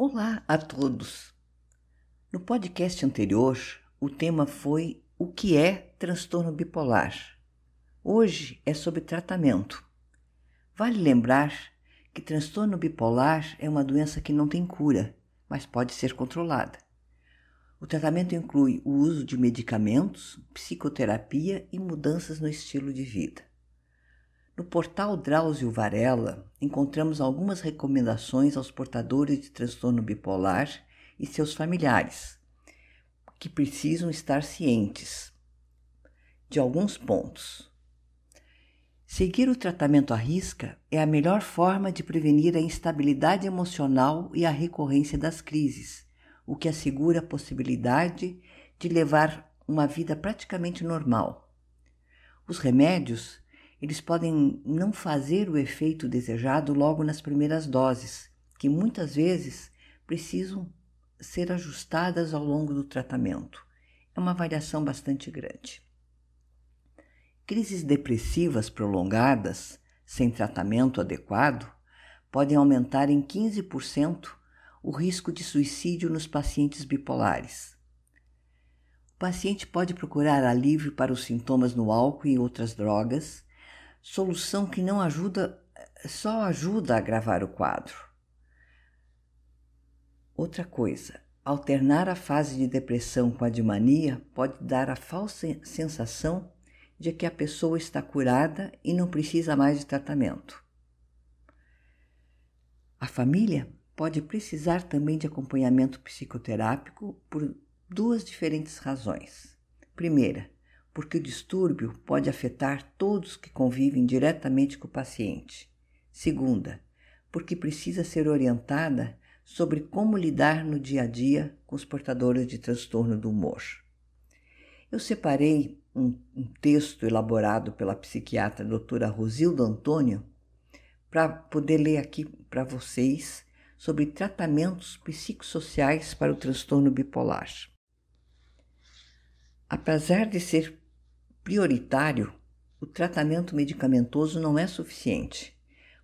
Olá a todos! No podcast anterior, o tema foi o que é transtorno bipolar. Hoje é sobre tratamento. Vale lembrar que transtorno bipolar é uma doença que não tem cura, mas pode ser controlada. O tratamento inclui o uso de medicamentos, psicoterapia e mudanças no estilo de vida. No portal Drauzio Varela, encontramos algumas recomendações aos portadores de transtorno bipolar e seus familiares, que precisam estar cientes de alguns pontos. Seguir o tratamento à risca é a melhor forma de prevenir a instabilidade emocional e a recorrência das crises, o que assegura a possibilidade de levar uma vida praticamente normal. Os remédios eles podem não fazer o efeito desejado logo nas primeiras doses, que muitas vezes precisam ser ajustadas ao longo do tratamento. É uma variação bastante grande. Crises depressivas prolongadas, sem tratamento adequado, podem aumentar em 15% o risco de suicídio nos pacientes bipolares. O paciente pode procurar alívio para os sintomas no álcool e outras drogas solução que não ajuda, só ajuda a agravar o quadro. Outra coisa, alternar a fase de depressão com a de mania pode dar a falsa sensação de que a pessoa está curada e não precisa mais de tratamento. A família pode precisar também de acompanhamento psicoterápico por duas diferentes razões. Primeira, porque o distúrbio pode afetar todos que convivem diretamente com o paciente. Segunda, porque precisa ser orientada sobre como lidar no dia a dia com os portadores de transtorno do humor. Eu separei um, um texto elaborado pela psiquiatra doutora Rosilda Antônio para poder ler aqui para vocês sobre tratamentos psicossociais para o transtorno bipolar. Apesar de ser prioritário, o tratamento medicamentoso não é suficiente,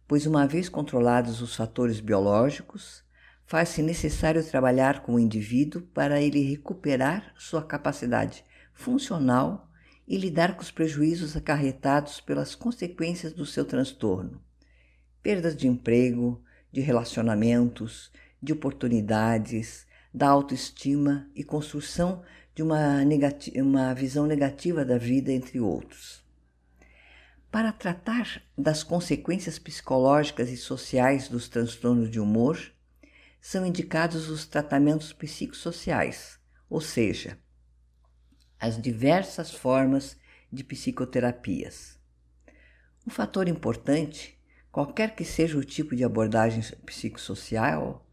pois, uma vez controlados os fatores biológicos, faz-se necessário trabalhar com o indivíduo para ele recuperar sua capacidade funcional e lidar com os prejuízos acarretados pelas consequências do seu transtorno. Perdas de emprego, de relacionamentos, de oportunidades, da autoestima e construção de uma, uma visão negativa da vida, entre outros. Para tratar das consequências psicológicas e sociais dos transtornos de humor, são indicados os tratamentos psicossociais, ou seja, as diversas formas de psicoterapias. Um fator importante, qualquer que seja o tipo de abordagem psicossocial,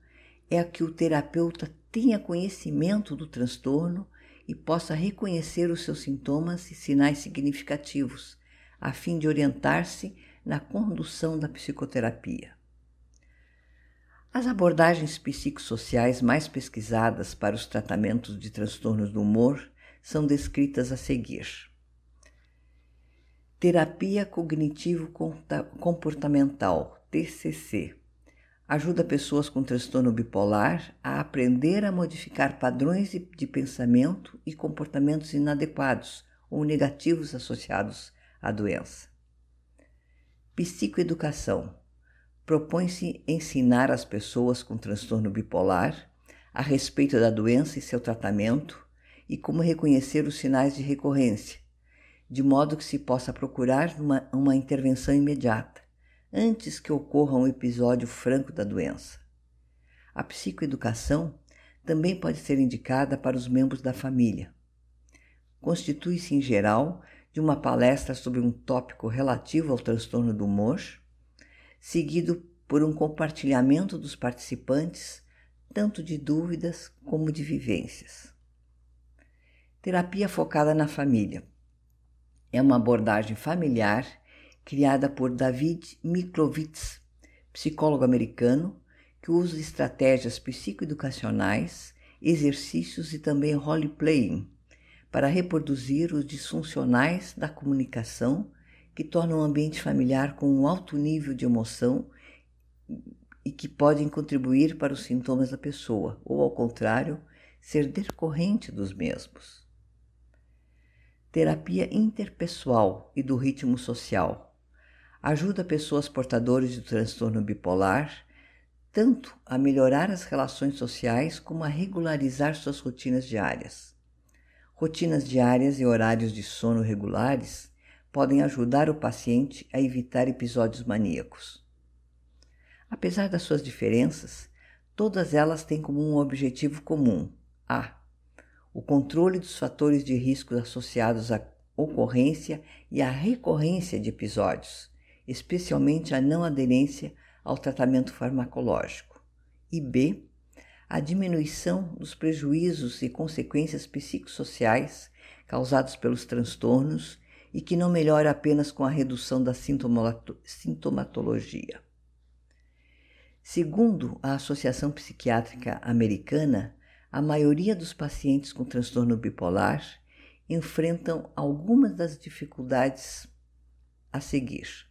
é que o terapeuta tenha conhecimento do transtorno e possa reconhecer os seus sintomas e sinais significativos, a fim de orientar-se na condução da psicoterapia. As abordagens psicossociais mais pesquisadas para os tratamentos de transtornos do humor são descritas a seguir. Terapia cognitivo-comportamental, TCC, ajuda pessoas com transtorno bipolar a aprender a modificar padrões de pensamento e comportamentos inadequados ou negativos associados à doença. Psicoeducação propõe-se ensinar as pessoas com transtorno bipolar a respeito da doença e seu tratamento e como reconhecer os sinais de recorrência, de modo que se possa procurar uma, uma intervenção imediata antes que ocorra um episódio franco da doença. A psicoeducação também pode ser indicada para os membros da família. Constitui-se, em geral, de uma palestra sobre um tópico relativo ao transtorno do humor, seguido por um compartilhamento dos participantes, tanto de dúvidas como de vivências. Terapia focada na família é uma abordagem familiar criada por David Miklowitz, psicólogo americano, que usa estratégias psicoeducacionais, exercícios e também role-playing para reproduzir os disfuncionais da comunicação que tornam o ambiente familiar com um alto nível de emoção e que podem contribuir para os sintomas da pessoa, ou ao contrário, ser decorrente dos mesmos. Terapia interpessoal e do ritmo social ajuda pessoas portadoras de transtorno bipolar tanto a melhorar as relações sociais como a regularizar suas rotinas diárias. Rotinas diárias e horários de sono regulares podem ajudar o paciente a evitar episódios maníacos. Apesar das suas diferenças, todas elas têm como um objetivo comum: a. O controle dos fatores de risco associados à ocorrência e à recorrência de episódios, especialmente a não aderência ao tratamento farmacológico. E B. A diminuição dos prejuízos e consequências psicossociais causados pelos transtornos e que não melhora apenas com a redução da sintomatologia. Segundo a Associação Psiquiátrica Americana, a maioria dos pacientes com transtorno bipolar enfrentam algumas das dificuldades a seguir.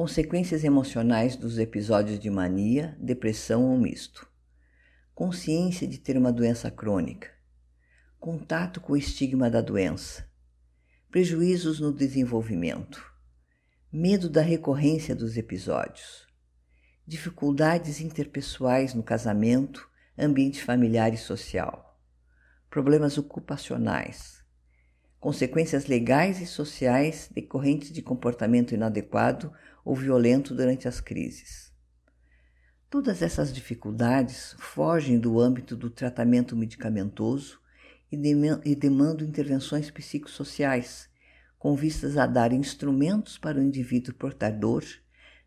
Consequências emocionais dos episódios de mania, depressão ou misto. Consciência de ter uma doença crônica. Contato com o estigma da doença. Prejuízos no desenvolvimento. Medo da recorrência dos episódios. Dificuldades interpessoais no casamento ambiente familiar e social, problemas ocupacionais, consequências legais e sociais decorrentes de comportamento inadequado ou violento durante as crises. Todas essas dificuldades fogem do âmbito do tratamento medicamentoso e demandam intervenções psicossociais, com vistas a dar instrumentos para o indivíduo portador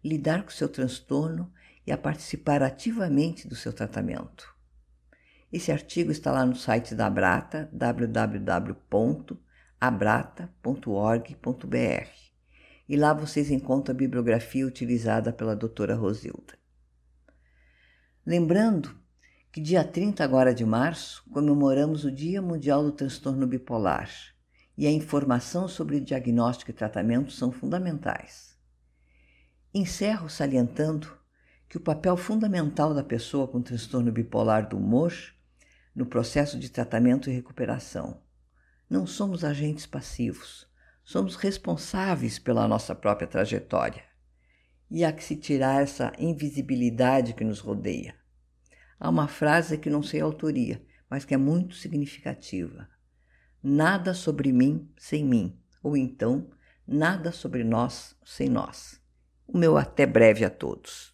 lidar com seu transtorno e a participar ativamente do seu tratamento. Esse artigo está lá no site da Abrata, www.abrata.org.br. E lá vocês encontram a bibliografia utilizada pela doutora Rosilda. Lembrando que dia 30 agora de março comemoramos o Dia Mundial do Transtorno Bipolar e a informação sobre diagnóstico e tratamento são fundamentais. Encerro salientando que o papel fundamental da pessoa com transtorno bipolar do humor no processo de tratamento e recuperação. Não somos agentes passivos, somos responsáveis pela nossa própria trajetória. E há que se tirar essa invisibilidade que nos rodeia. Há uma frase que não sei a autoria, mas que é muito significativa. Nada sobre mim sem mim, ou então, nada sobre nós sem nós. O meu até breve a todos.